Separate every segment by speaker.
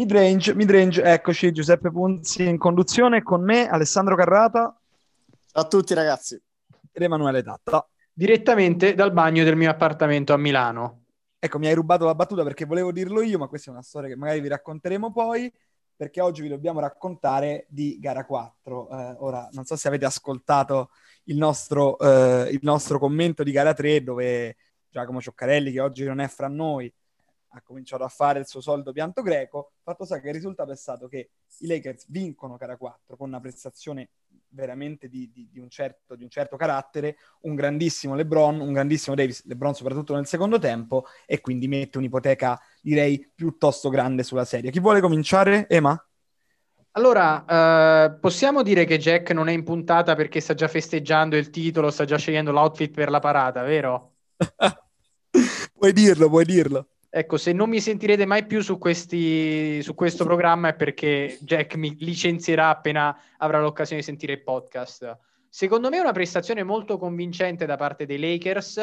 Speaker 1: Midrange, midrange, eccoci Giuseppe Punzi in conduzione con me, Alessandro Carrata.
Speaker 2: Ciao a tutti ragazzi.
Speaker 1: Ed Emanuele Tatta.
Speaker 3: Direttamente dal bagno del mio appartamento a Milano.
Speaker 1: Ecco, mi hai rubato la battuta perché volevo dirlo io, ma questa è una storia che magari vi racconteremo poi, perché oggi vi dobbiamo raccontare di gara 4. Eh, ora, non so se avete ascoltato il nostro, eh, il nostro commento di gara 3, dove Giacomo Cioccarelli, che oggi non è fra noi, ha cominciato a fare il suo solito pianto greco. Fatto sta che il risultato è stato che i Lakers vincono gara 4 con una prestazione veramente di, di, di, un certo, di, un certo, carattere, un grandissimo LeBron, un grandissimo Davis, LeBron soprattutto nel secondo tempo, e quindi mette un'ipoteca, direi, piuttosto grande sulla serie. Chi vuole cominciare? Ema?
Speaker 3: Allora, eh, possiamo dire che Jack non è in puntata perché sta già festeggiando il titolo, sta già scegliendo l'outfit per la parata, vero?
Speaker 1: puoi dirlo, puoi dirlo.
Speaker 3: Ecco, se non mi sentirete mai più su, questi, su questo programma è perché Jack mi licenzierà appena avrà l'occasione di sentire il podcast. Secondo me è una prestazione molto convincente da parte dei Lakers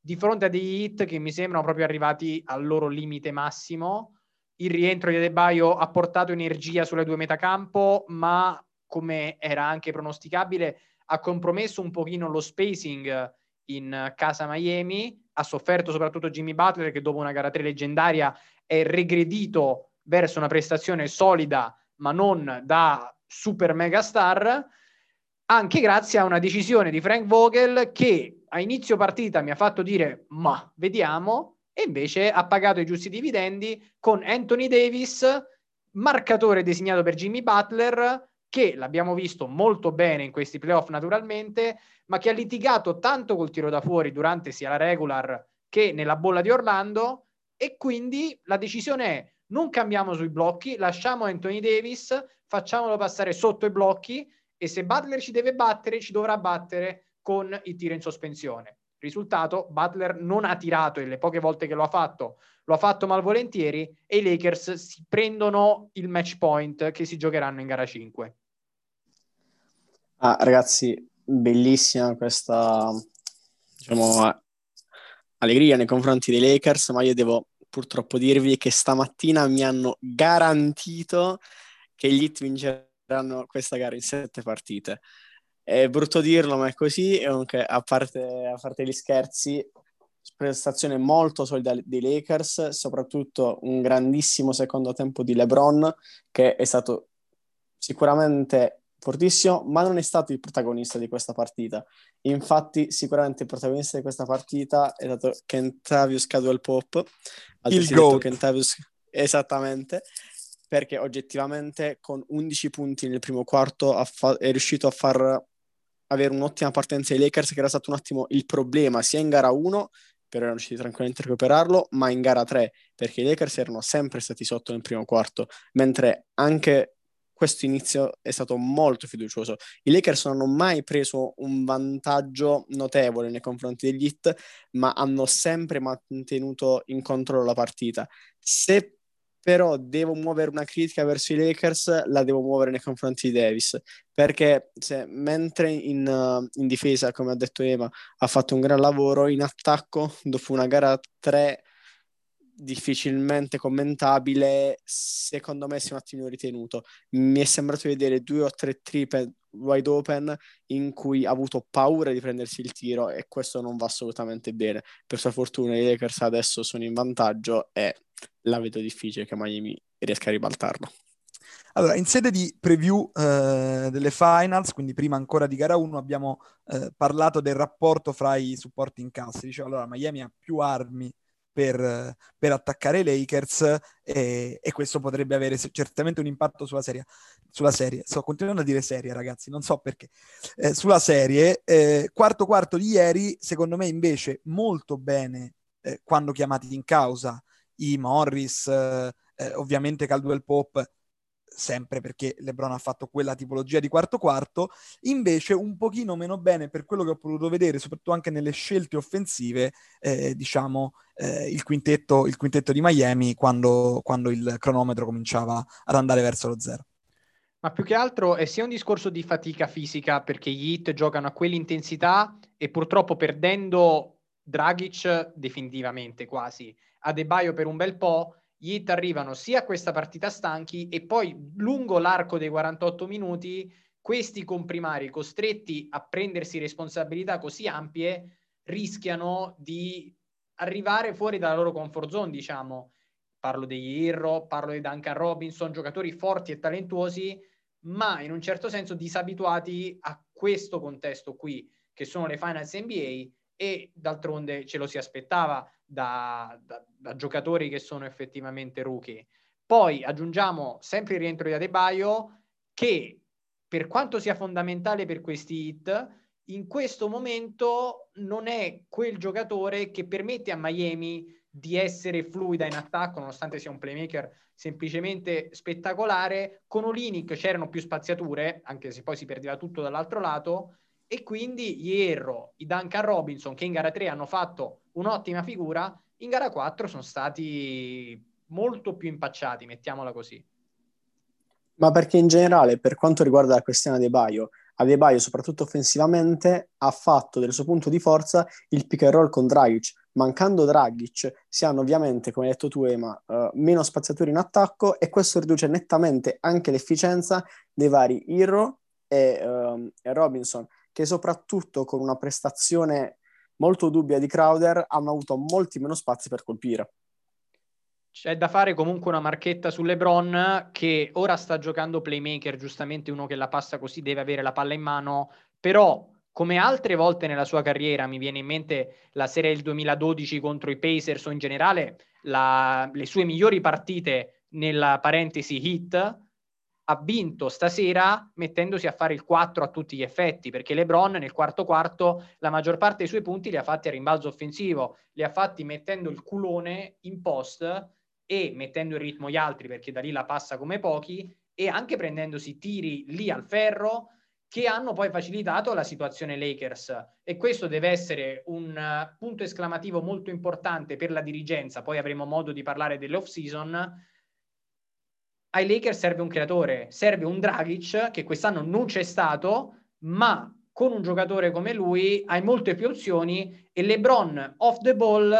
Speaker 3: di fronte a degli hit che mi sembrano proprio arrivati al loro limite massimo. Il rientro di Adebayo ha portato energia sulle due metacampo, ma come era anche pronosticabile, ha compromesso un pochino lo spacing in casa Miami ha sofferto soprattutto Jimmy Butler che dopo una gara 3 leggendaria è regredito verso una prestazione solida ma non da super mega star anche grazie a una decisione di Frank Vogel che a inizio partita mi ha fatto dire ma vediamo. E invece ha pagato i giusti dividendi con Anthony Davis marcatore designato per Jimmy Butler che l'abbiamo visto molto bene in questi playoff naturalmente, ma che ha litigato tanto col tiro da fuori durante sia la regular che nella bolla di Orlando e quindi la decisione è non cambiamo sui blocchi, lasciamo Anthony Davis, facciamolo passare sotto i blocchi e se Butler ci deve battere, ci dovrà battere con il tiro in sospensione. Risultato, Butler non ha tirato e le poche volte che lo ha fatto, lo ha fatto malvolentieri e i Lakers si prendono il match point che si giocheranno in gara 5.
Speaker 2: Ah, ragazzi, bellissima questa diciamo, allegria nei confronti dei Lakers, ma io devo purtroppo dirvi che stamattina mi hanno garantito che gli Heat vinceranno questa gara in sette partite. È brutto dirlo, ma è così. E a parte, a parte gli scherzi, prestazione molto solida dei Lakers, soprattutto un grandissimo secondo tempo di LeBron, che è stato sicuramente fortissimo, ma non è stato il protagonista di questa partita. Infatti, sicuramente il protagonista di questa partita è stato Kentavious Cadwell Pop,
Speaker 1: il GOAT.
Speaker 2: Kentavious, esattamente, perché oggettivamente con 11 punti nel primo quarto fa- è riuscito a far avere un'ottima partenza ai Lakers, che era stato un attimo il problema sia in gara 1, però erano riusciti tranquillamente a recuperarlo, ma in gara 3, perché i Lakers erano sempre stati sotto nel primo quarto, mentre anche questo inizio è stato molto fiducioso. I Lakers non hanno mai preso un vantaggio notevole nei confronti degli Heat, ma hanno sempre mantenuto in controllo la partita. Se però devo muovere una critica verso i Lakers, la devo muovere nei confronti di Davis, perché se, mentre in, uh, in, difesa, come ha detto Ema, ha fatto un gran lavoro, in attacco, dopo una gara 3 difficilmente commentabile, secondo me si è un attimo ritenuto. Mi è sembrato vedere due o tre triple wide open in cui ha avuto paura di prendersi il tiro e questo non va assolutamente bene. Per sua fortuna i Lakers adesso sono in vantaggio e la vedo difficile che Miami riesca a ribaltarlo.
Speaker 1: Allora, in sede di preview eh, delle finals, quindi prima ancora di gara 1, abbiamo eh, parlato del rapporto fra i supporti in cassa. Dicevo, allora, Miami ha più armi per, per attaccare i Lakers e, e, questo potrebbe avere certamente un impatto sulla serie. Sulla serie. Sto continuando a dire serie, ragazzi, non so perché. Eh, sulla serie, eh, quarto quarto di ieri, secondo me invece molto bene eh, quando chiamati in causa i Morris, eh, ovviamente Caldwell Pop, sempre perché LeBron ha fatto quella tipologia di quarto quarto, invece un pochino meno bene per quello che ho potuto vedere, soprattutto anche nelle scelte offensive, eh, diciamo, eh, il, quintetto, il, quintetto, di Miami quando, quando il cronometro cominciava ad andare verso lo zero.
Speaker 3: Ma più che altro è sia un discorso di fatica fisica perché gli hit giocano a quell'intensità e purtroppo perdendo Dragic definitivamente quasi, Adebayo per un bel po' gli Heat arrivano sia a questa partita stanchi e poi lungo l'arco dei 48 minuti questi comprimari costretti a prendersi responsabilità così ampie rischiano di arrivare fuori dalla loro comfort zone, diciamo. Parlo degli Irro, parlo di Duncan Robinson, giocatori forti e talentuosi, ma in un certo senso disabituati a questo contesto qui, che sono le finals NBA e d'altronde ce lo si aspettava da, da, da giocatori che sono effettivamente rookie. Poi aggiungiamo sempre il rientro di Adebayo che per quanto sia fondamentale per questi hit, in questo momento non è quel giocatore che permette a Miami di essere fluida in attacco, nonostante sia un playmaker semplicemente spettacolare. Con Olinic c'erano più spaziature, anche se poi si perdeva tutto dall'altro lato, e quindi Hierro, i Duncan Robinson, che in gara 3 hanno fatto un'ottima figura, in gara 4 sono stati molto più impacciati, mettiamola così.
Speaker 2: Ma perché in generale, per quanto riguarda la questione dei Baio, Adebayo, soprattutto offensivamente, ha fatto del suo punto di forza il pick and roll con Dragic. Mancando Dragic, si hanno ovviamente, come hai detto tu, Ema, uh, meno spaziatori in attacco e questo riduce nettamente anche l'efficienza dei vari Hero e, uh, e Robinson, che soprattutto con una prestazione molto dubbia di Crowder hanno avuto molti meno spazi per colpire.
Speaker 3: C'è da fare comunque una marchetta su LeBron che ora sta giocando playmaker, giustamente uno che la passa così deve avere la palla in mano, però come altre volte nella sua carriera, mi viene in mente la serie del 2012 contro i Pacers o in generale la, le sue migliori partite nella parentesi hit, ha vinto stasera mettendosi a fare il 4 a tutti gli effetti, perché LeBron nel quarto quarto la maggior parte dei suoi punti li ha fatti a rimbalzo offensivo, li ha fatti mettendo il culone in post e mettendo in ritmo gli altri perché da lì la passa come pochi e anche prendendosi tiri lì al ferro che hanno poi facilitato la situazione Lakers e questo deve essere un uh, punto esclamativo molto importante per la dirigenza, poi avremo modo di parlare dell'off season. Ai Lakers serve un creatore, serve un Dragic che quest'anno non c'è stato, ma con un giocatore come lui hai molte più opzioni e LeBron off the ball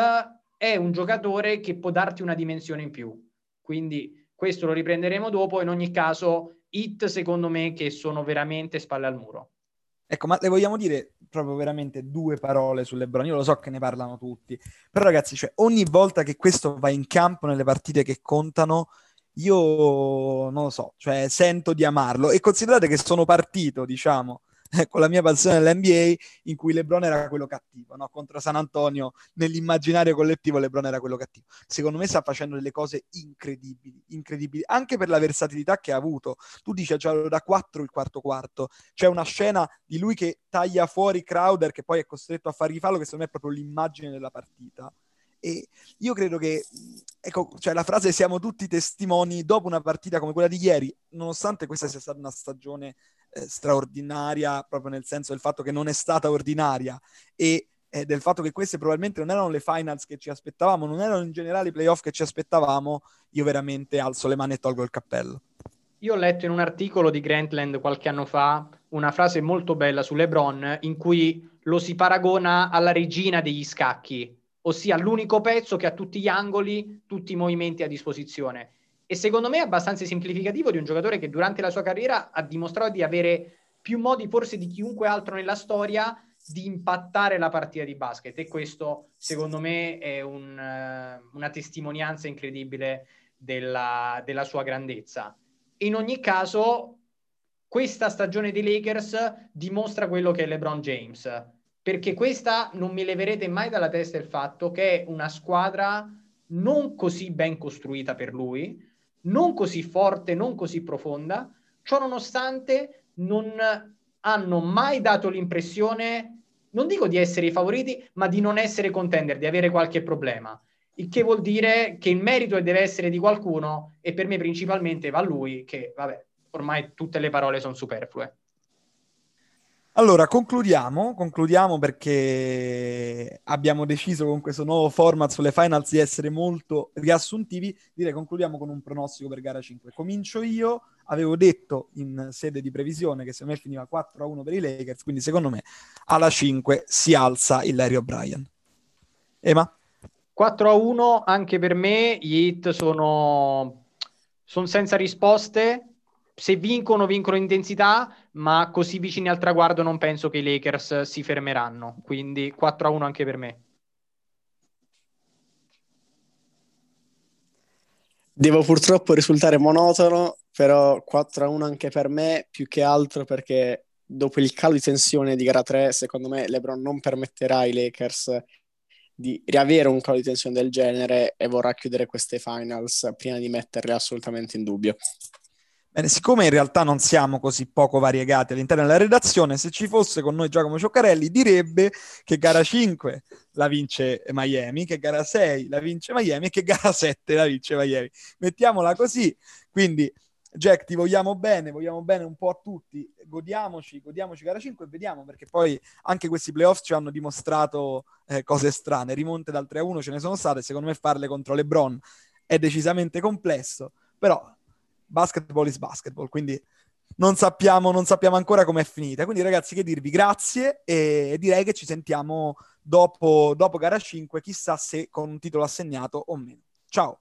Speaker 3: è un giocatore che può darti una dimensione in più. Quindi questo lo riprenderemo dopo. In ogni caso, hit secondo me che sono veramente spalle al muro.
Speaker 1: Ecco, ma le vogliamo dire proprio veramente due parole su LeBron? Io lo so che ne parlano tutti, però ragazzi, cioè, ogni volta che questo va in campo nelle partite che contano, io non lo so, cioè sento di amarlo e considerate che sono partito, diciamo, con la mia passione dell'NBA in cui LeBron era quello cattivo, no? contro San Antonio nell'immaginario collettivo LeBron era quello cattivo. Secondo me sta facendo delle cose incredibili, incredibili, anche per la versatilità che ha avuto. Tu dici cioè, da 4 il quarto quarto, c'è una scena di lui che taglia fuori Crowder che poi è costretto a fargli fallo che secondo me è proprio l'immagine della partita. E io credo che, ecco, cioè la frase siamo tutti testimoni dopo una partita come quella di ieri, nonostante questa sia stata una stagione eh, straordinaria, proprio nel senso del fatto che non è stata ordinaria e eh, del fatto che queste probabilmente non erano le finals che ci aspettavamo, non erano in generale i playoff che ci aspettavamo, io veramente alzo le mani e tolgo il cappello.
Speaker 3: Io ho letto in un articolo di Grantland qualche anno fa una frase molto bella su LeBron in cui lo si paragona alla regina degli scacchi, ossia l'unico pezzo che ha tutti gli angoli, tutti i movimenti a disposizione. E secondo me è abbastanza semplificativo di un giocatore che durante la sua carriera ha dimostrato di avere più modi forse di chiunque altro nella storia di impattare la partita di basket. E questo secondo me è un, uh, una testimonianza incredibile della, della sua grandezza. In ogni caso, questa stagione dei Lakers dimostra quello che è LeBron James, perché questa non mi leverete mai dalla testa il fatto che è una squadra non così ben costruita per lui, non così forte, non così profonda, ciò nonostante non hanno mai dato l'impressione, non dico di essere i favoriti, ma di non essere contender, di avere qualche problema. Il che vuol dire che il merito deve essere di qualcuno e per me principalmente va lui, che vabbè, ormai tutte le parole sono superflue.
Speaker 1: Allora, concludiamo, concludiamo perché abbiamo deciso con questo nuovo format sulle finals di essere molto riassuntivi. Direi concludiamo con un pronostico per gara 5. Comincio io, avevo detto in sede di previsione che secondo me finiva 4-1 per i Lakers, quindi secondo me alla 5 si alza il Larry O'Brien. Ema?
Speaker 3: 4 a 1 anche per me, gli hit sono, sono senza risposte. Se vincono, vincono in intensità, ma così vicini al traguardo non penso che i Lakers si fermeranno. Quindi 4 a 1 anche per me.
Speaker 2: Devo purtroppo risultare monotono, però 4 a 1 anche per me, più che altro perché dopo il calo di tensione di gara 3, secondo me LeBron non permetterà ai Lakers di riavere un calo di tensione del genere e vorrà chiudere queste finals prima di metterle assolutamente in dubbio.
Speaker 1: Bene, siccome in realtà non siamo così poco variegati all'interno della redazione, se ci fosse con noi Giacomo Cioccarelli direbbe che gara 5 la vince Miami, che gara 6 la vince Miami e che gara 7 la vince Miami. Mettiamola così, quindi Jack, ti vogliamo bene, vogliamo bene un po' a tutti, godiamoci, godiamoci gara 5 e vediamo perché poi anche questi playoff ci hanno dimostrato eh, cose strane, rimonte dal 3-1 ce ne sono state, secondo me farle contro LeBron è decisamente complesso, però basketball is basketball, quindi non sappiamo, non sappiamo ancora com'è finita. Quindi ragazzi, che dirvi grazie e direi che ci sentiamo dopo, dopo gara 5, chissà se con un titolo assegnato o meno. Ciao!